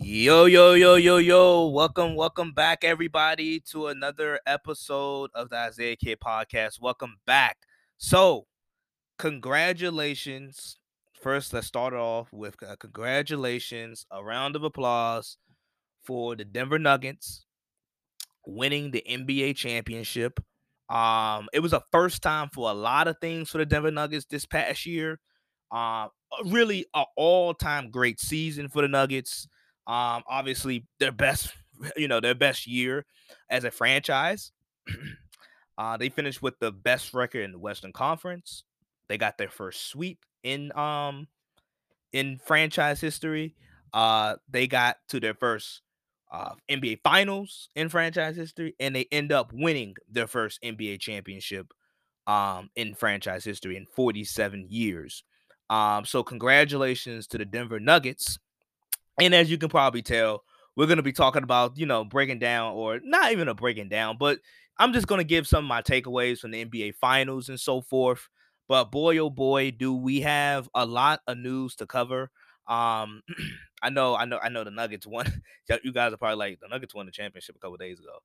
Yo, yo, yo, yo, yo. Welcome, welcome back, everybody, to another episode of the Isaiah Kid podcast. Welcome back. So, congratulations. First, let's start off with uh, congratulations, a round of applause for the Denver Nuggets winning the NBA championship. Um, it was a first time for a lot of things for the Denver Nuggets this past year. Uh, really, an all-time great season for the Nuggets. Um, obviously their best, you know, their best year as a franchise. uh, they finished with the best record in the Western Conference. They got their first sweep in um in franchise history. Uh, they got to their first uh, NBA Finals in franchise history, and they end up winning their first NBA championship um, in franchise history in 47 years. Um, so congratulations to the Denver Nuggets and as you can probably tell, we're going to be talking about, you know, breaking down or not even a breaking down, but I'm just going to give some of my takeaways from the NBA finals and so forth. But boy, oh boy, do we have a lot of news to cover. Um, I know, I know, I know the Nuggets won. you guys are probably like the Nuggets won the championship a couple days ago.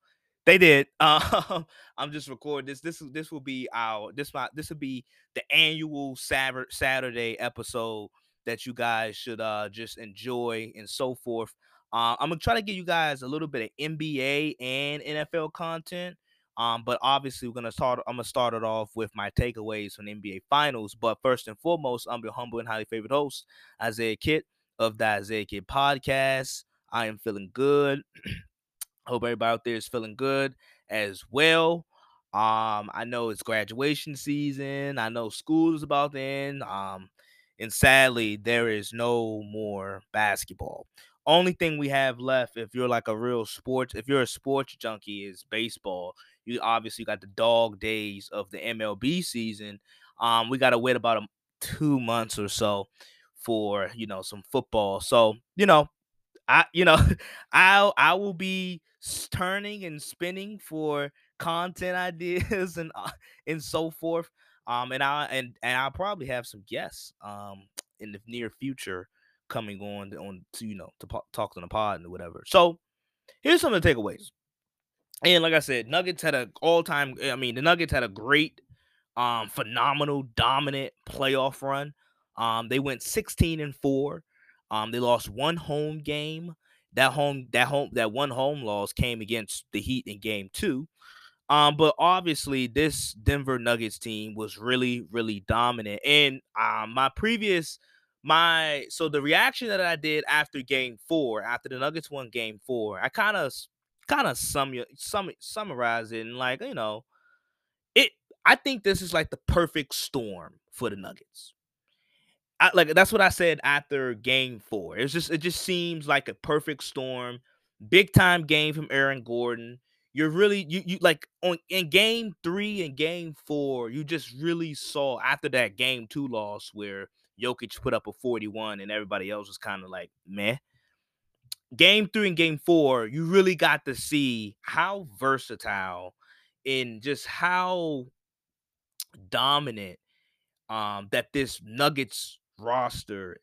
They did. Um, I'm just recording this. This this will be our this my this will be the annual Saturday episode that you guys should uh just enjoy and so forth. Uh, I'm gonna try to give you guys a little bit of NBA and NFL content. Um, but obviously we're gonna start. I'm gonna start it off with my takeaways from the NBA Finals. But first and foremost, I'm your humble and highly favorite host, Isaiah Kit of the Isaiah Kit Podcast. I am feeling good. Hope everybody out there is feeling good as well. Um, I know it's graduation season. I know school is about to end. Um, and sadly, there is no more basketball. Only thing we have left, if you're like a real sports, if you're a sports junkie, is baseball. You obviously got the dog days of the MLB season. Um, we got to wait about a, two months or so for you know some football. So you know, I you know, I I will be turning and spinning for content ideas and uh, and so forth. Um, and I and and I'll probably have some guests um in the near future coming on on to you know to po- talk to the pod and whatever. So here's some of the takeaways. And like I said, Nuggets had a all time. I mean, the Nuggets had a great, um, phenomenal, dominant playoff run. Um, they went 16 and four. Um, they lost one home game. That home, that home, that one home loss came against the Heat in Game Two. Um, but obviously, this Denver Nuggets team was really, really dominant. And um, my previous, my so the reaction that I did after Game Four, after the Nuggets won Game Four, I kind of, kind of sum, sum summarize it and like you know, it. I think this is like the perfect storm for the Nuggets. I, like that's what I said after Game Four. It's just it just seems like a perfect storm. Big time game from Aaron Gordon you're really you you like on in game three and game four, you just really saw after that game two loss where Jokic put up a 41 and everybody else was kind of like meh. Game three and game four, you really got to see how versatile and just how dominant um that this Nuggets roster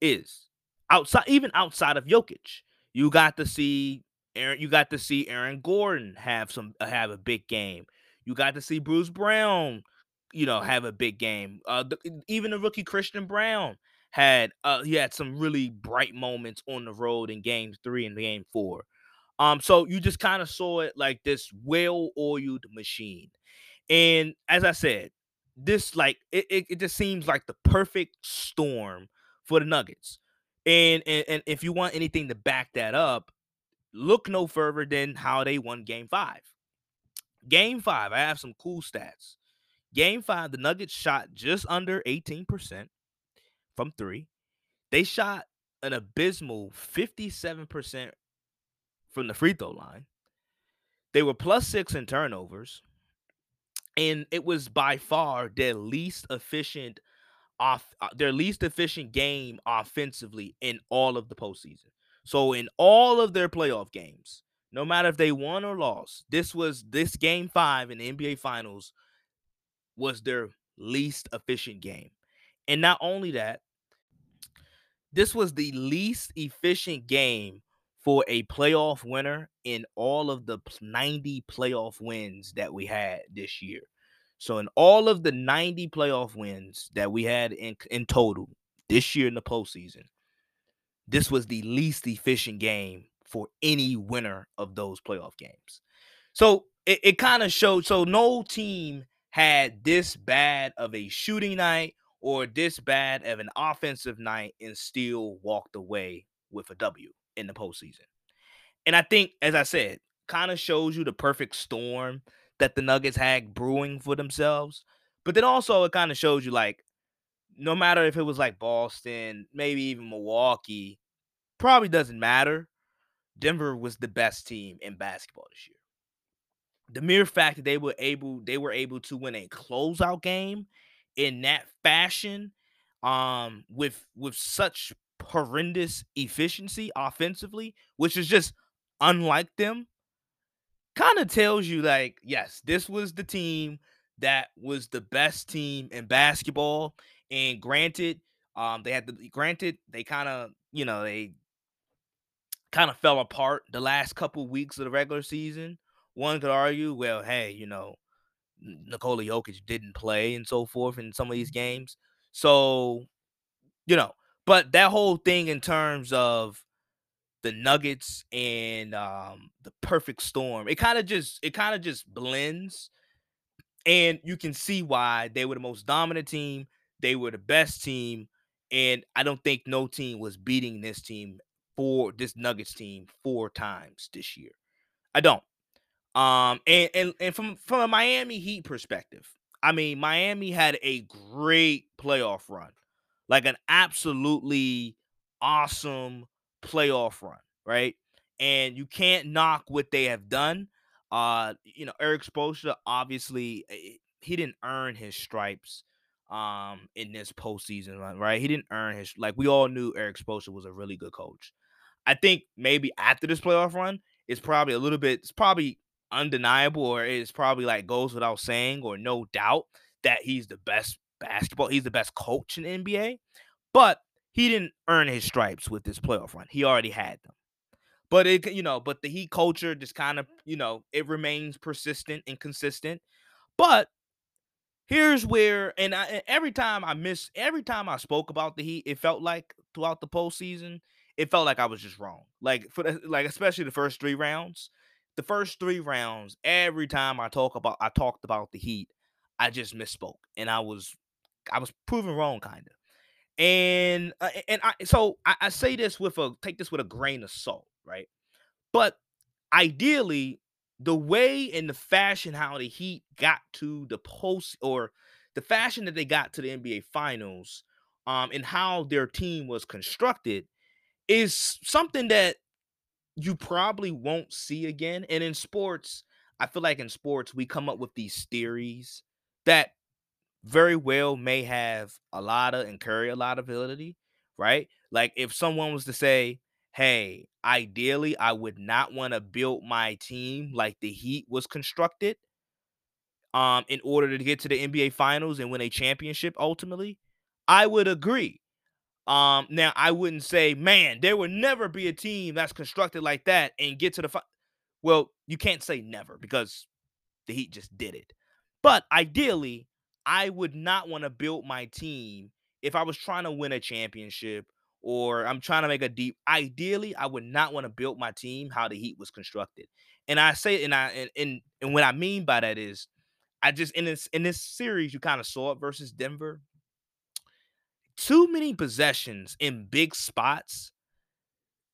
is. Outside, even outside of Jokic. You got to see Aaron, you got to see Aaron Gordon have some uh, have a big game. You got to see Bruce Brown, you know, have a big game. Uh, the, even the rookie Christian Braun had uh he had some really bright moments on the road in game three and game four. Um, so you just kind of saw it like this well-oiled machine. And as I said, this like it, it, it just seems like the perfect storm for the Nuggets. And, and and if you want anything to back that up, look no further than how they won game five. Game five, I have some cool stats. Game five, the Nuggets shot just under 18% from three. They shot an abysmal 57% from the free throw line. They were plus six in turnovers. And it was by far their least efficient off uh, their least efficient game offensively in all of the postseason. So in all of their playoff games, no matter if they won or lost, this was this game five in the NBA Finals was their least efficient game. And not only that, this was the least efficient game for a playoff winner in all of the 90 playoff wins that we had this year. So in all of the 90 playoff wins that we had in, in total this year in the postseason, this was the least efficient game for any winner of those playoff games. So it, it kind of showed. So no team had this bad of a shooting night or this bad of an offensive night and still walked away with a W in the postseason. And I think, as I said, kind of shows you the perfect storm that the Nuggets had brewing for themselves. But then also it kind of shows you like no matter if it was like Boston, maybe even Milwaukee, probably doesn't matter. Denver was the best team in basketball this year. The mere fact that they were able they were able to win a closeout game in that fashion um with with such horrendous efficiency offensively, which is just unlike them, kind of tells you like, yes, this was the team that was the best team in basketball. And granted, um, they had the granted they kind of you know they kind of fell apart the last couple weeks of the regular season. One could argue, well, hey, you know, Nikola Jokic didn't play and so forth in some of these games. So, you know, but that whole thing in terms of the Nuggets and um, the perfect storm, it kind of just it kind of just blends. And you can see why they were the most dominant team. They were the best team. And I don't think no team was beating this team for this Nuggets team four times this year. I don't. Um, and and and from from a Miami Heat perspective, I mean, Miami had a great playoff run, like an absolutely awesome playoff run, right? And you can't knock what they have done. Uh, you know, Erik Spoelstra obviously eh, he didn't earn his stripes um in this postseason run, right? He didn't earn his like we all knew Erik Spoelstra was a really good coach. I think maybe after this playoff run, it's probably a little bit, it's probably undeniable, or it's probably like goes without saying, or no doubt that he's the best basketball, he's the best coach in NBA. But he didn't earn his stripes with this playoff run. He already had them. But it, you know, but the Heat culture just kind of, you know, it remains persistent and consistent. But here's where, and I, every time I miss, every time I spoke about the Heat, it felt like throughout the postseason, it felt like I was just wrong. Like for the, like especially the first three rounds. The first three rounds, every time I talk about I talked about the Heat, I just misspoke and I was I was proven wrong kind of. And uh, and I so I, I say this with a take this with a grain of salt, right? But ideally, the way and the fashion how the Heat got to the post or the fashion that they got to the NBA Finals, um, and how their team was constructed is something that you probably won't see again. And in sports, I feel like in sports, we come up with these theories that very well may have a lot of and carry a lot of validity, right? Like if someone was to say, Hey, ideally, I would not want to build my team like the Heat was constructed um in order to get to the NBA finals and win a championship ultimately. I would agree. Um, now I wouldn't say, man, there would never be a team that's constructed like that and get to the. Fi-. Well, you can't say never because the Heat just did it. But ideally, I would not want to build my team if I was trying to win a championship or I'm trying to make a deep. Ideally, I would not want to build my team how the Heat was constructed. And I say, and I and and, and what I mean by that is, I just in this in this series you kind of saw it versus Denver too many possessions in big spots.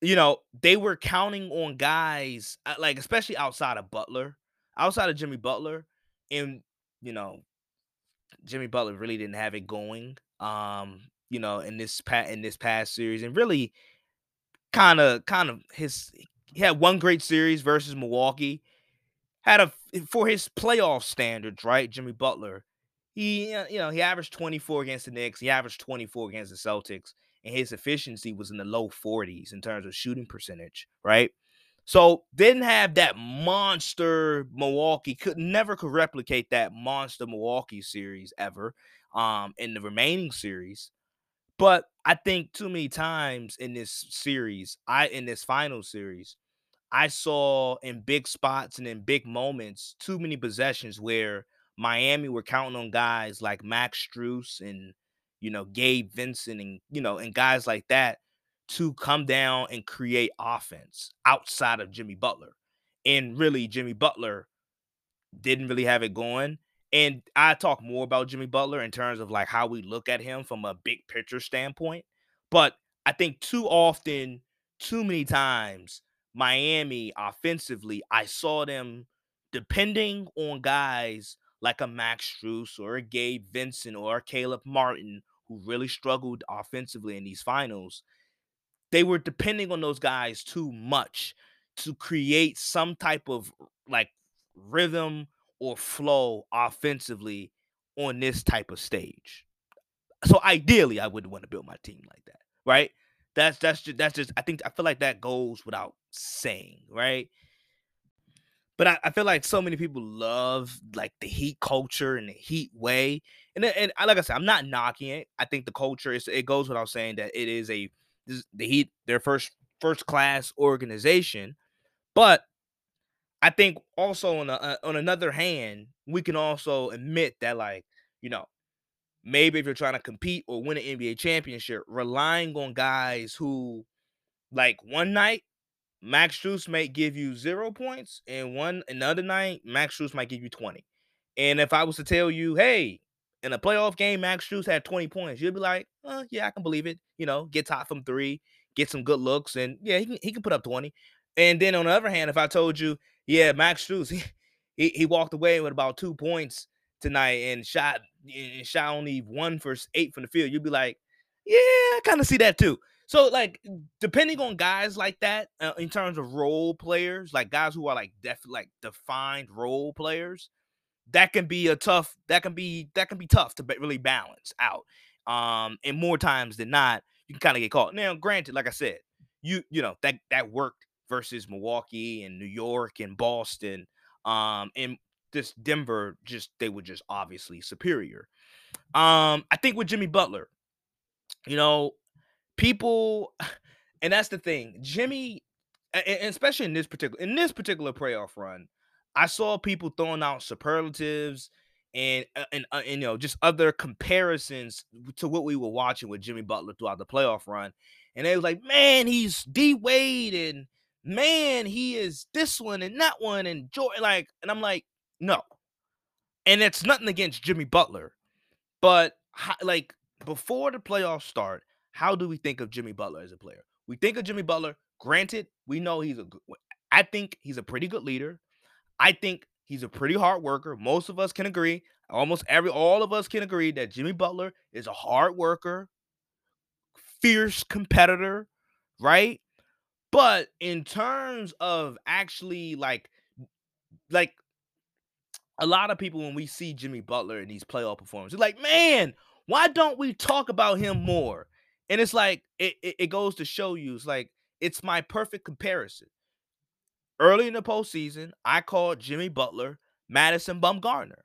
You know, they were counting on guys uh, like especially outside of Butler, outside of Jimmy Butler, and you know, Jimmy Butler really didn't have it going. Um, you know, in this pat in this past series, and really kind of kind of his he had one great series versus Milwaukee. Had a for his playoff standards, right? Jimmy Butler he uh, you know he averaged 24 against the Knicks, he averaged 24 against the Celtics, and his efficiency was in the low 40s in terms of shooting percentage, right? So didn't have that monster Milwaukee, could never could replicate that monster Milwaukee series ever um in the remaining series. But I think too many times in this series, I in this final series, I saw in big spots and in big moments too many possessions where Miami were counting on guys like Max Strus and you know Gabe Vincent and you know and guys like that to come down and create offense outside of Jimmy Butler. And really Jimmy Butler didn't really have it going. And I talk more about Jimmy Butler in terms of like how we look at him from a big picture standpoint. But I think too often, too many times, Miami offensively, I saw them depending on guys like a Max Strus or a Gabe Vincent or a Caleb Martin who really struggled offensively in these finals. They were depending on those guys too much to create some type of like rhythm or flow offensively on this type of stage. So ideally, I wouldn't want to build my team like that, right? That's that's just that's just I think I feel like that goes without saying, right? But I, I feel like so many people love like the heat culture and the heat way. And, uh, and like I said, I'm not knocking it. I think the culture is it goes without saying that it is a the heat their first first class organization. But I think also on a, uh, on another hand, we can also admit that like, you know, maybe if you're trying to compete or win an NBA championship, relying on guys who like one night Max Strus might give you zero points, and one another night Max Strus might give you 20. And if I was to tell you, hey, in a playoff game, Max Strus had 20 points, you'd be like, uh, yeah, I can believe it. You know, gets hot from three, get some good looks, and yeah, he can, he can put up 20. And then on the other hand, if I told you, yeah, Max Strus, he, he, he walked away with about two points tonight and shot and shot only one for eight from the field, you'd be like, yeah, I kind of see that too. So like depending on guys like that uh, in terms of role players, like guys who are like def like defined role players, that can be a tough that can be that can be tough to really balance out. Um and more times than not, you can kind of get caught. Now, granted, like I said, you you know that that worked versus Milwaukee and New York and Boston. Um, and this Denver just they were just obviously superior. Um, I think with Jimmy Butler, you know, people, and that's the thing, Jimmy, and especially in this particular in this particular playoff run, I saw people throwing out superlatives and uh, and, uh, and you know just other comparisons to what we were watching with Jimmy Butler throughout the playoff run, and they was like, man, he's D Wade and man, he is this one and that one and Joy. Like, and I'm like, no. And it's nothing against Jimmy Butler, but like before the playoffs start, how do we think of Jimmy Butler as a player? We think of Jimmy Butler. Granted, we know he's a. I think he's a pretty good leader. I think he's a pretty hard worker. Most of us can agree. Almost every, all of us can agree that Jimmy Butler is a hard worker, fierce competitor, right? But in terms of actually like like a lot of people when we see Jimmy Butler in these playoff performances, like, man, why don't we talk about him more? And it's like it, it, it goes to show you, it's like it's my perfect comparison. Early in the postseason, I called Jimmy Butler Madison Bumgarner.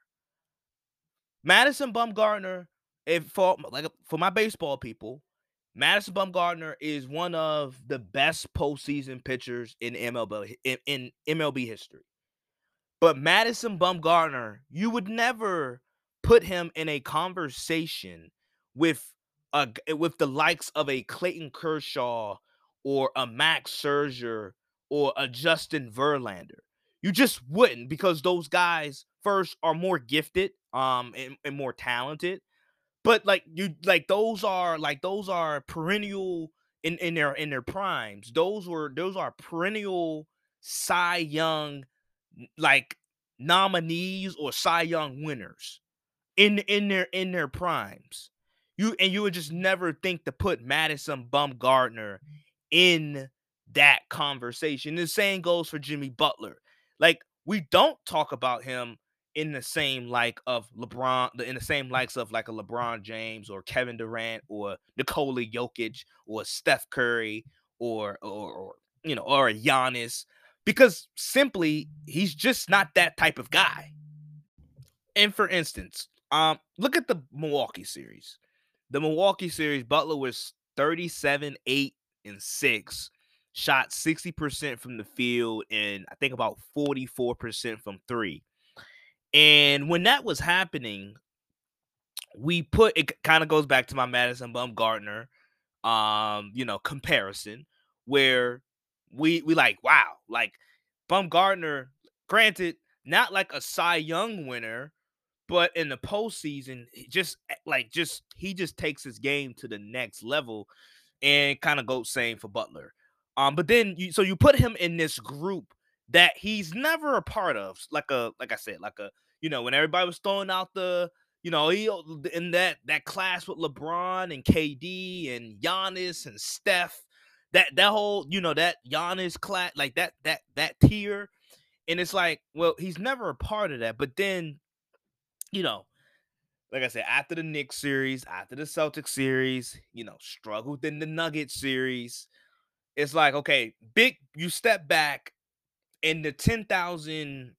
Madison Bumgarner, if for like for my baseball people, Madison Bumgarner is one of the best postseason pitchers in MLB in, in MLB history. But Madison Bumgarner, you would never put him in a conversation with a with the likes of a Clayton Kershaw or a Max Scherzer or a Justin Verlander. You just wouldn't because those guys first are more gifted um and, and more talented but like you like those are like those are perennial in in their in their primes. Those were those are perennial Cy Young like nominees or Cy Young winners in in their in their primes. You and you would just never think to put Madison Bumgarner in that conversation. The same goes for Jimmy Butler. Like we don't talk about him in the same like of LeBron, in the same likes of like a LeBron James or Kevin Durant or Nikola Jokic or Steph Curry or or, or you know or Giannis because simply he's just not that type of guy. And for instance, um, look at the Milwaukee series. the Milwaukee series, Butler was 37, 8, and 6, shot 60% from the field, and I think about 44% from three. And when that was happening, we put it kind of goes back to my Madison Bumgarner um, you know, comparison where we we like, wow, like Bumgarner, granted, not like a Cy Young winner, but in the postseason, just eh, like just he just takes his game to the next level and kind of goes same for Butler. Um, but then you so you put him in this group that he's never a part of, like a like I said, like a you know, when everybody was throwing out the you know, he in that that class with LeBron and KD and Giannis and Steph, that that whole you know that Giannis class, like that that that tier, and it's like, well, he's never a part of that. But then, you know, like I said, after the Knicks series, after the Celtics series, you know, struggled in the Nuggets series. It's like, okay, big, you step back in the 10,000,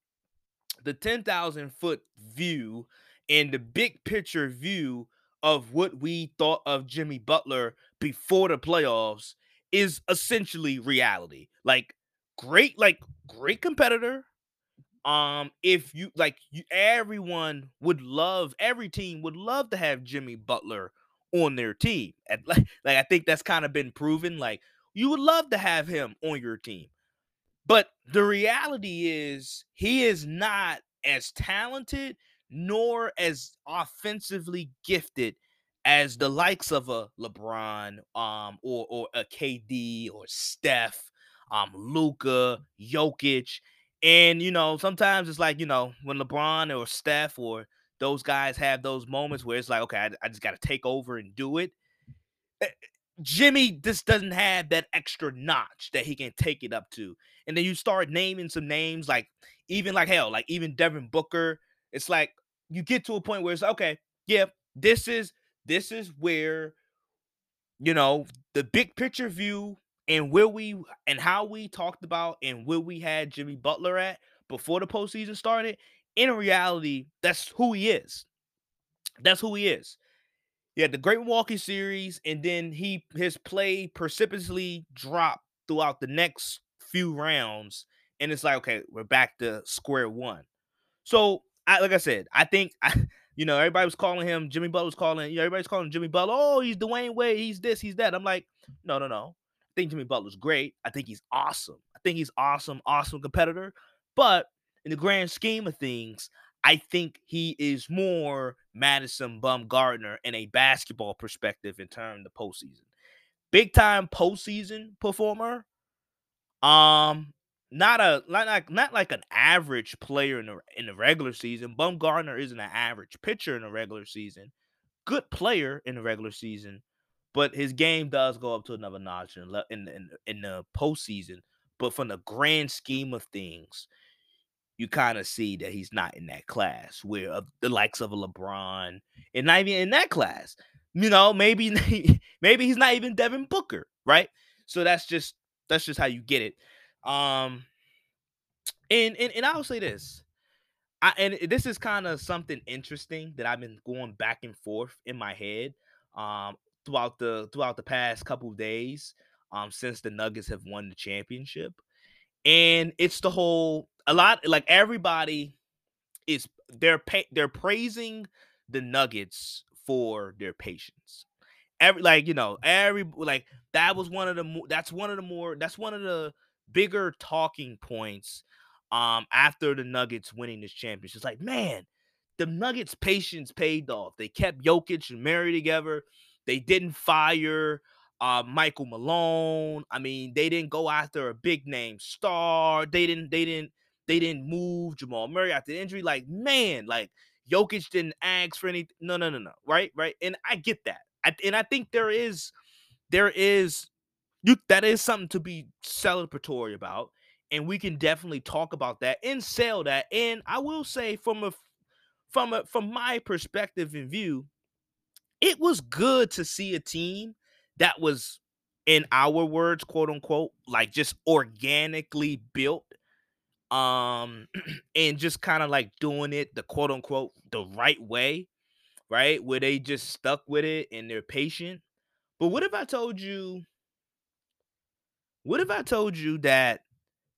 the 10,000 foot view and the big picture view of what we thought of Jimmy Butler before the playoffs is essentially reality. Like great, like great competitor. Um, if you like you everyone would love, every team would love to have Jimmy Butler on their team. And like, like I think that's kind of been proven. Like you would love to have him on your team. But the reality is he is not as talented nor as offensively gifted as the likes of a LeBron, um, or or a KD or Steph, um, Luka, Jokic, and you know sometimes it's like you know when LeBron or Steph or those guys have those moments where it's like okay, I, I just got to take over and do it. Eh, Jimmy just doesn't have that extra notch that he can take it up to, and then you start naming some names like even like hell, like even Devin Booker. It's like you get to a point where it's okay, yeah, this is this is where you know the big picture view and where we and how we talked about and where we had Jimmy Butler at before the postseason started. In reality, that's who he is. That's who he is. Yeah, the Great Milwaukee series, and then he his play precipitously dropped throughout the next few rounds, and it's like okay, we're back to square one. So I like I said, I think I, you know, everybody was calling him Jimmy Butler was calling, you know, everybody's calling Jimmy Butler. Oh, he's Dwyane Wade, he's this, he's that. I'm like, no, no, no. I think Jimmy Butler's great. I think he's awesome. I think he's awesome, awesome competitor. But in the grand scheme of things, I think he is more Madison Bumgarner in a basketball perspective in terms of the postseason. Big time postseason performer. Um, not a not like not like an average player in the in the regular season. Bumgarner isn't an average pitcher in the regular season. Good player in the regular season, but his game does go up to another notch in in in, in the postseason. But from the grand scheme of things, you kind of see that he's not in that class where uh, the likes of a LeBron and not even in that class. You know, maybe maybe he's not even Devin Booker, right? So that's just that's just how you get it. Um, and and, and I'll say this. I, and this is kind of something interesting that I've been going back and forth in my head um, throughout the throughout the past couple days um, since the Nuggets have won the championship, and it's the whole a lot like everybody is they're pay, they're praising the Nuggets for their patience. Every like you know every like that was one of the that's one of the more that's one of the bigger talking points um after the Nuggets winning this championship. It's like, man, the Nuggets' patience paid off. They kept Jokic and Murray together. They didn't fire uh, Michael Malone. I mean, they didn't go after a big name star. They didn't. They didn't. They didn't move Jamal Murray after the injury. Like, man, like Jokic didn't ask for any. No, no, no, no. Right, right. And I get that. And I think there is, there is you that is something to be celebratory about and we can definitely talk about that and sell that and i will say from a from a from my perspective and view it was good to see a team that was in our words quote unquote like just organically built um and just kind of like doing it the quote unquote the right way right? Where they just stuck with it and they're patient. But what if I told you what if I told you that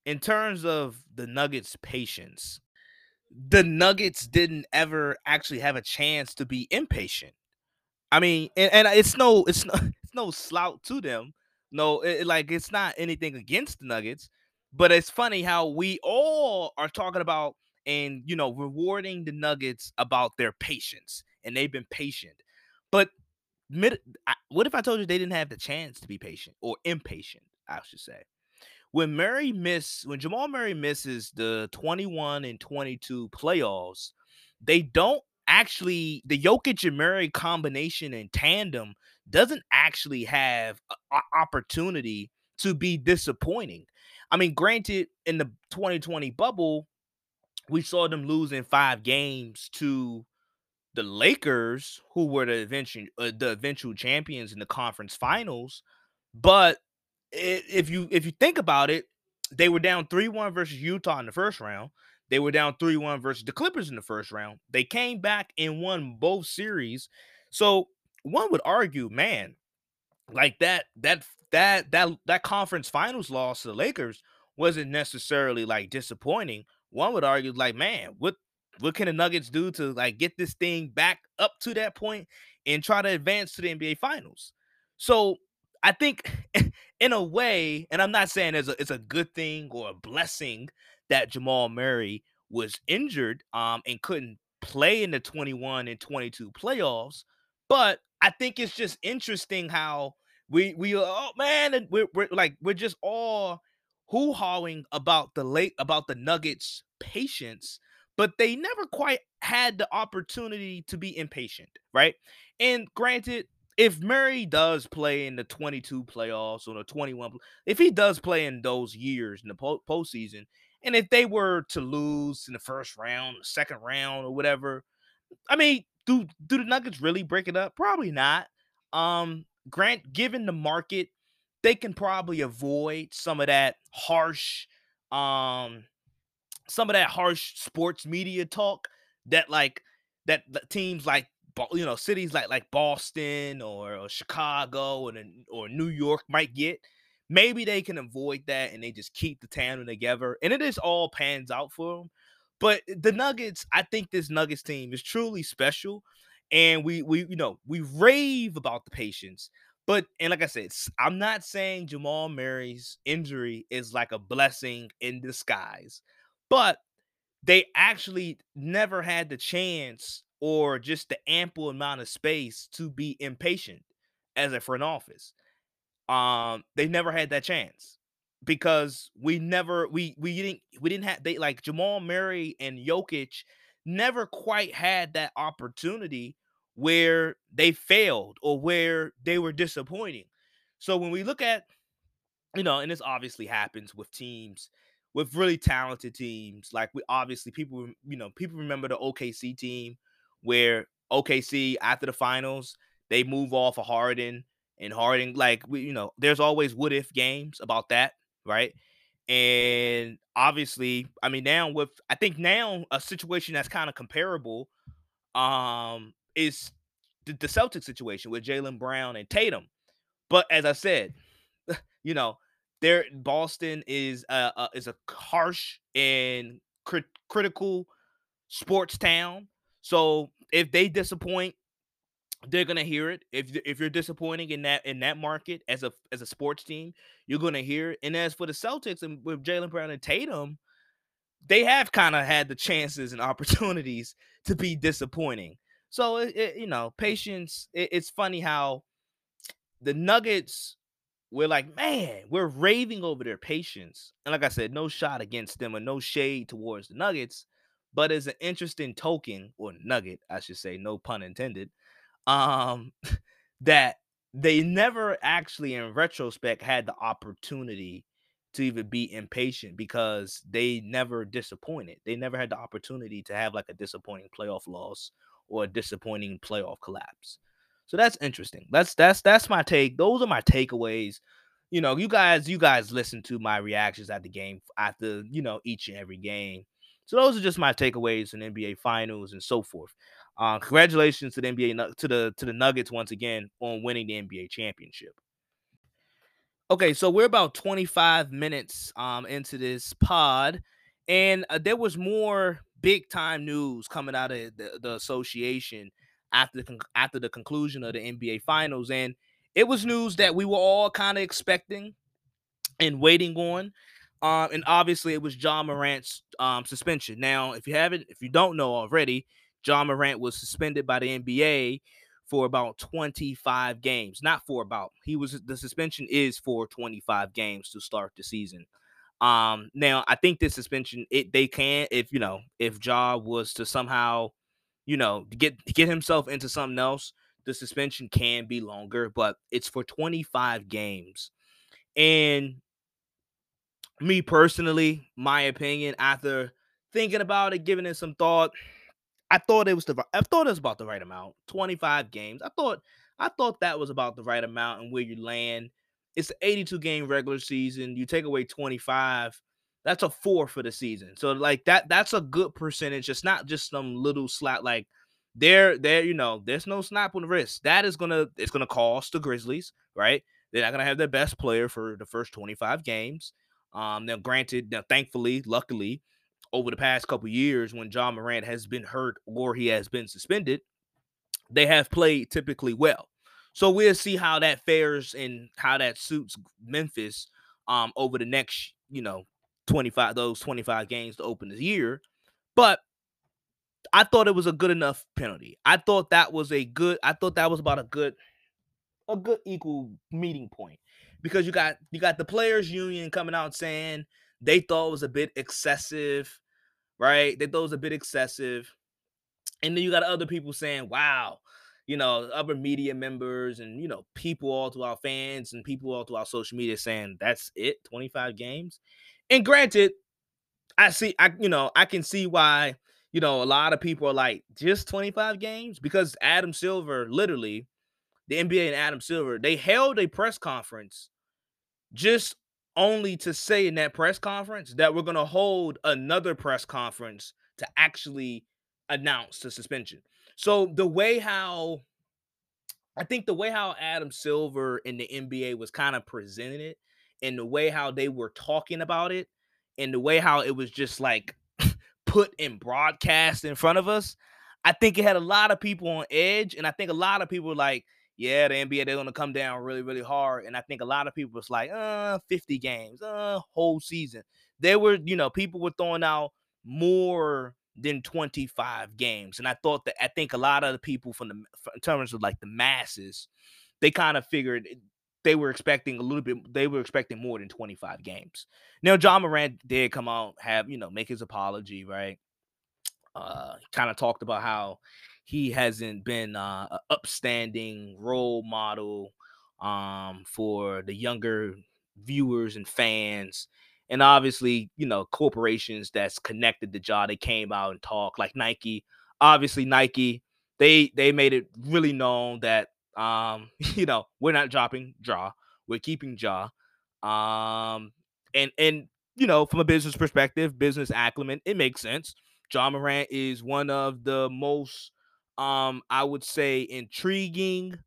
in terms of the Nuggets' patience, the Nuggets didn't ever actually have a chance to be impatient. I mean, and, and it's no, it's no, it's no slouch to them. No, it, like it's not anything against the Nuggets, but it's funny how we all are talking about and you know rewarding the Nuggets about their patience, and they've been patient. But mid, what if I told you they didn't have the chance to be patient or impatient? I should say when Murray miss when Jamal Murray misses the 21 and 22 playoffs, they don't actually the Jokic and Murray combination and tandem doesn't actually have opportunity to be disappointing. I mean, granted, in the 2020 bubble, we saw them losing five games to the Lakers, who were the eventual uh, the eventual champions in the conference finals. But if you if you think about it, they were down 3-1 versus Utah in the first round. They were down 3-1 versus the Clippers in the first round. They came back and won both series. So one would argue, man, like that that that that that conference finals loss to the Lakers wasn't necessarily like disappointing. One would argue, like, man, what what can the Nuggets do to like get this thing back up to that point and try to advance to the NBA Finals? So I think in a way, and I'm not saying it's a, it's a good thing or a blessing that Jamal Murray was injured um, and couldn't play in the 21 and 22 playoffs, but I think it's just interesting how we we oh man, we're, we're like we're just all hoo hawing about the late about the Nuggets' patience, but they never quite had the opportunity to be impatient, right? And granted, if Murray does play in the 22 playoffs or the 21, if he does play in those years in the po- postseason, and if they were to lose in the first round, the second round, or whatever, I mean, do do the Nuggets really break it up? Probably not. Um, Grant, given the market, they can probably avoid some of that harsh, um, some of that harsh sports media talk that like that, teams like you know cities like like Boston or, or Chicago or or New York might get. Maybe they can avoid that and they just keep the tandem together, and it is all pans out for them. But the Nuggets, I think this Nuggets team is truly special, and we we you know we rave about the patience. But and like I said, I'm not saying Jamal Murray's injury is like a blessing in disguise, but they actually never had the chance or just the ample amount of space to be impatient as a front office. Um, they never had that chance because we never we we didn't we didn't have they like Jamal Murray and Jokic never quite had that opportunity where they failed or where they were disappointing. So when we look at you know, and this obviously happens with teams with really talented teams. Like we obviously people you know, people remember the OKC team where OKC after the finals they move off of Harden and Harden like we you know there's always what if games about that right and obviously I mean now with I think now a situation that's kind of comparable um is the, the Celtic situation with Jaylen Brown and Tatum but as I said you know there Boston is a, a is a harsh and crit- critical sports town so if they disappoint, they're gonna hear it. If if you're disappointing in that in that market as a as a sports team, you're gonna hear it. And as for the Celtics and with Jaylen Brown and Tatum, they have kind of had the chances and opportunities to be disappointing. So it, it, you know, patience. It, it's funny how the Nuggets we're like, man, we're raving over their patience. And like I said, no shot against them or no shade towards the Nuggets but as an interesting token or nugget, I should say, no pun intended, um, that they never actually, in retrospect, had the opportunity to even be impatient because they never disappointed. They never had the opportunity to have like a disappointing playoff loss or a disappointing playoff collapse. So that's interesting. That's that's that's my take. Those are my takeaways. You know, you guys, you guys listen to my reactions at the game after you know each and every game. So those are just my takeaways in NBA Finals and so forth. Uh, congratulations to the NBA to the to the Nuggets once again on winning the NBA championship. Okay, so we're about 25 minutes um into this pod, and uh, there was more big time news coming out of the, the association after the after the conclusion of the NBA finals, and it was news that we were all kind of expecting and waiting on. Um, and obviously it was Ja Morant's um, suspension. Now, if you haven't, if you don't know already, Ja Morant was suspended by the NBA for about 25 games. Not for about. He was the suspension is for 25 games to start the season. Um, now I think this suspension it they can if you know if Ja was to somehow, you know, to get get himself into something else, the suspension can be longer, but it's for 25 games. And me personally, my opinion, after thinking about it, giving it some thought, I thought it was the I thought it was about the right amount. 25 games. I thought I thought that was about the right amount and where you land. It's an 82 game regular season. You take away 25, that's a four for the season. So like that that's a good percentage. It's not just some little slap like there there you know there's no snap on the wrist. That is gonna it's gonna cost the Grizzlies, right? They're not gonna have their best player for the first 25 games. Um, now granted, now thankfully, luckily, over the past couple years when Ja Morant has been hurt or he has been suspended, they have played typically well. So we'll see how that fares and how that suits Memphis um over the next, you know, 25 those 25 games to open the year. But I thought it was a good enough penalty. I thought that was a good I thought that was about a good a good equal meeting point because you got you got the players union coming out saying they thought it was a bit excessive right? They thought it was a bit excessive. And then you got other people saying, wow, you know, other media members and, you know, people all to our fans and people all to our social media saying, that's it, 25 games. And granted, I see, I, you know, I can see why, you know, a lot of people are like, just 25 games because Adam Silver, literally, the NBA and Adam Silver, they held a press conference just only to say in that press conference that we're going to hold another press conference to actually announce the suspension. So the way how I think the way how Adam Silver in the NBA was kind of presenting it and the way how they were talking about it and the way how it was just like put in broadcast in front of us, I think it had a lot of people on edge and I think a lot of people like yeah, the NBA they're gonna come down really, really hard. And I think a lot of people was like, uh, 50 games, uh, whole season. They were, you know, people were throwing out more than 25 games. And I thought that I think a lot of the people from the in terms of like the masses, they kind of figured they were expecting a little bit, they were expecting more than 25 games. Now, Ja Morant did come out, have, you know, make his apology, right? Uh kind of talked about how he hasn't been uh, an upstanding role model um, for the younger viewers and fans. And obviously, you know, corporations that's connected to Ja, they came out and talked like Nike. Obviously, Nike, they they made it really known that um, you know, we're not dropping Ja, we're keeping Ja. Um, and and you know, from a business perspective, business acumen, it makes sense. Ja Morant is one of the most um, I would say intriguing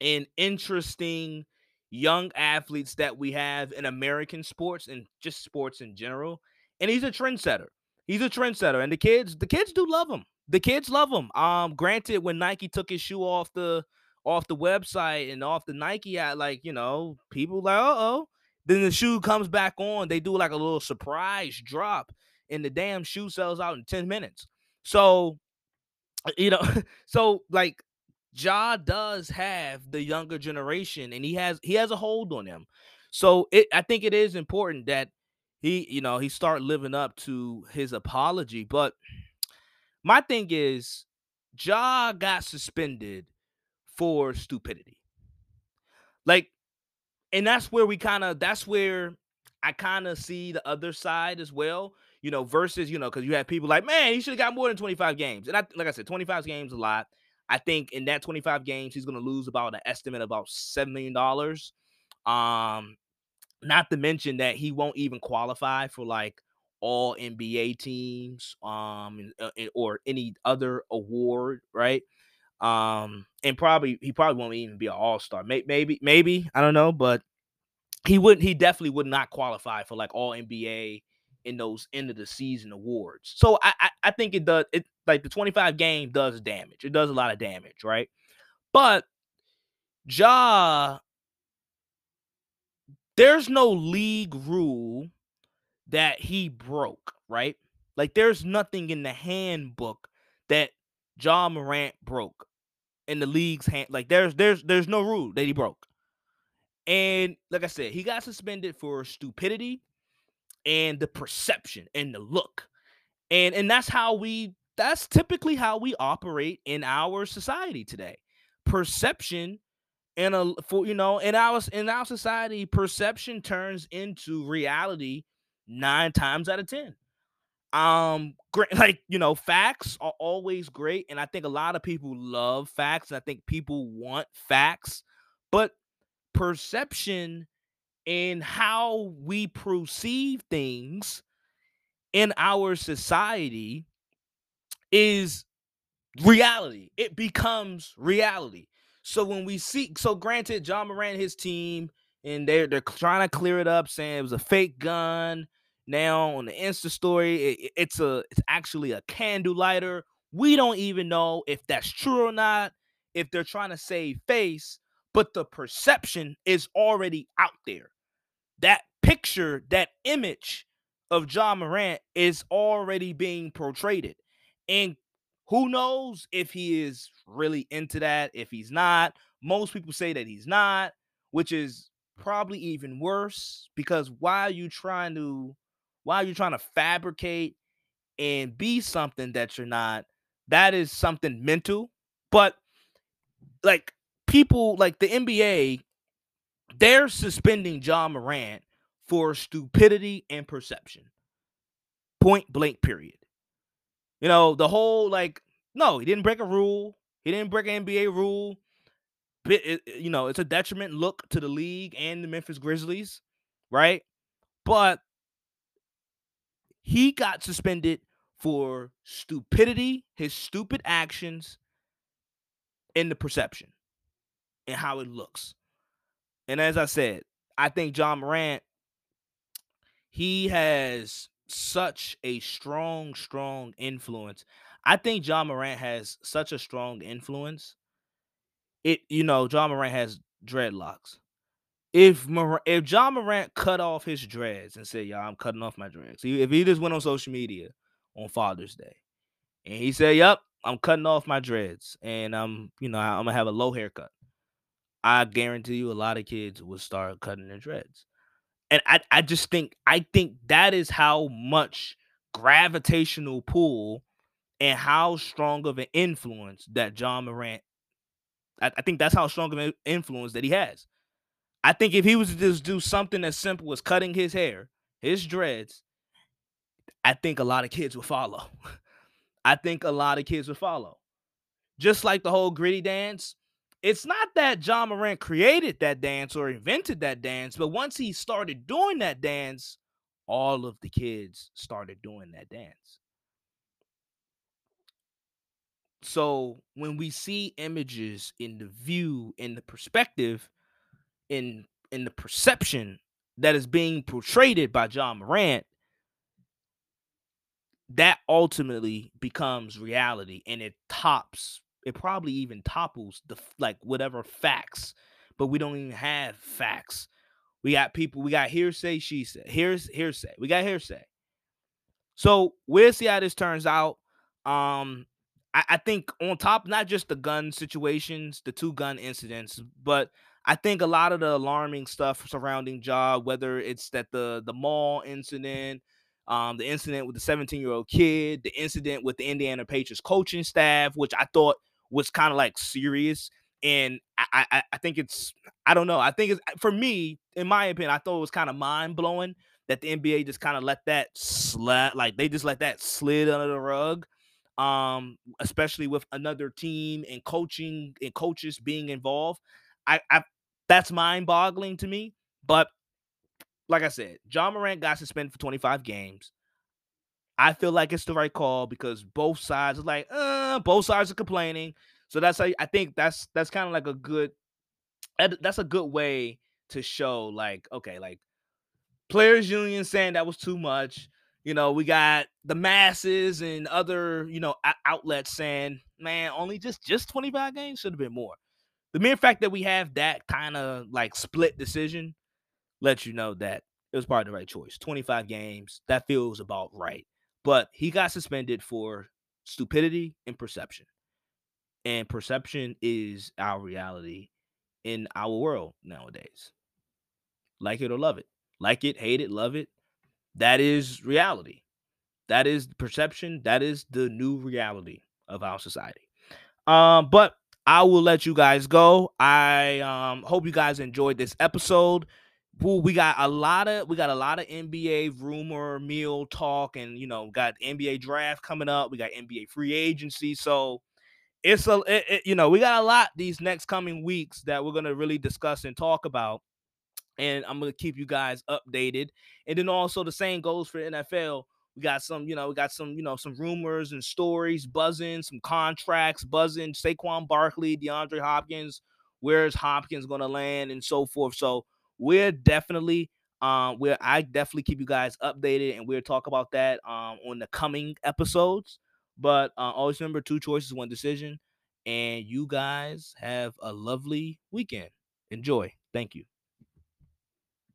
and interesting young athletes that we have in American sports and just sports in general. And he's a trendsetter. He's a trendsetter, and the kids, the kids do love him. The kids love him. Um, granted, when Nike took his shoe off the off the website and off the Nike at like you know, people like, uh oh. Then the shoe comes back on. They do like a little surprise drop, and the damn shoe sells out in 10 minutes. So uh, you know, so like Ja does have the younger generation and he has he has a hold on them. So it I think it is important that he, you know, he start living up to his apology. But my thing is Ja got suspended for stupidity. Like, and that's where we kind of that's where I kind of see the other side as well you know, versus, you know, because you have people like, man, he should have got more than 25 games. And I, like I said, 25 games a lot. I think in that 25 games, he's going to lose about an estimate about $7 million. Um, not to mention that he won't even qualify for like all NBA teams, um, uh, or any other award, right? Um, and probably he probably won't even be an all star. Maybe, maybe, maybe I don't know, but he wouldn't. He definitely would not qualify for like all NBA in those end of the season awards. So I, I, I think it does. It like the twenty five game does damage. It does a lot of damage, right? But Ja, there's no league rule that he broke, right? Like there's nothing in the handbook that Ja Morant broke in the league's hand. Like there's there's there's no rule that he broke. And like I said, he got suspended for stupidity and the perception and the look. And and that's how we that's typically how we operate in our society today. Perception and a for you know in our in our society perception turns into reality 9 times out of 10 um great like you know facts are always great and i think a lot of people love facts and i think people want facts but perception and how we perceive things in our society is reality. It becomes reality. So when we see so granted Ja Morant his team and they're they're trying to clear it up saying it was a fake gun now on the Insta story, it, it's a it's actually a candle lighter. We don't even know if that's true or not, if they're trying to save face, but the perception is already out there. That picture, that image of Ja Morant is already being portrayed. And who knows if he is really into that, if he's not. Most people say that he's not, which is probably even worse because why are you trying to why are you trying to fabricate and be something that you're not? That is something mental. But like people like the NBA, they're suspending Ja Morant for stupidity and perception. Point blank, period. You know, the whole like, no, he didn't break a rule. He didn't break an NBA rule. It, it, you know, it's a detriment look to the league and the Memphis Grizzlies, right? But he got suspended for stupidity, his stupid actions, and the perception and how it looks. And as I said, I think Ja Morant, he has such a strong, strong influence. I think Ja Morant has such a strong influence. It, you know, Ja Morant has dreadlocks if Mor- if Ja Morant cut off his dreads and said, "Y'all, I'm cutting off my dreads," if he just went on social media on Father's Day and he said, "Yep, I'm cutting off my dreads and I'm, you know, I'm gonna have a low haircut," I guarantee you, a lot of kids would start cutting their dreads. And I, I just think, I think that is how much gravitational pull and how strong of an influence that Ja Morant. I, I think that's how strong of an influence that he has. I think if he was to just do something as simple as cutting his hair, his dreads, I think a lot of kids would follow. I think a lot of kids would follow. Just like the whole Griddy dance, it's not that Ja Morant created that dance or invented that dance, but once he started doing that dance, all of the kids started doing that dance. So when we see images in the view, in the perspective, in in the perception that is being portrayed by Ja Morant, that ultimately becomes reality and it tops it probably even topples the like whatever facts but we don't even have facts. We got people we got hearsay she said here's hearsay we got hearsay. So we'll see how this turns out. Um I, I think on top not just the gun situations the two gun incidents but I think a lot of the alarming stuff surrounding Ja, whether it's that the the mall incident, um, the incident with the 17 year old kid, the incident with the Indiana Pacers coaching staff, which I thought was kind of like serious. And I, I, I think it's, I don't know. I think it's for me, in my opinion, I thought it was kind of mind blowing that the NBA just kind of let that slide, like they just let that slid under the rug. Um, especially with another team and coaching and coaches being involved. I, I that's mind boggling to me. But like I said, Ja Morant got suspended for 25 games. I feel like it's the right call because both sides are like, uh, both sides are complaining. So that's how I think that's that's kind of like a good that's a good way to show like okay, like players union saying that was too much. You know, we got the masses and other, you know, outlets saying, man, only just just 25 games should have been more. The mere fact that we have that kind of like split decision lets you know that it was probably the right choice. 25 games, that feels about right. But he got suspended for stupidity and perception. And perception is our reality in our world nowadays. Like it or love it. Like it, hate it, love it. That is reality. That is perception. That is the new reality of our society. Um, but I will let you guys go. I um hope you guys enjoyed this episode. Ooh, we got a lot of we got a lot of NBA rumor meal talk, and you know, got NBA draft coming up. We got NBA free agency, so it's a it, it, you know we got a lot these next coming weeks that we're gonna really discuss and talk about, and I'm gonna keep you guys updated. And then also the same goes for NFL. We got some, you know, we got some, you know, some rumors and stories buzzing, some contracts buzzing. Saquon Barkley, DeAndre Hopkins, where's Hopkins gonna land, and so forth. So we're definitely um where I definitely keep you guys updated and we'll talk about that um on the coming episodes. But uh, always remember two choices, one decision. And you guys have a lovely weekend. Enjoy. Thank you.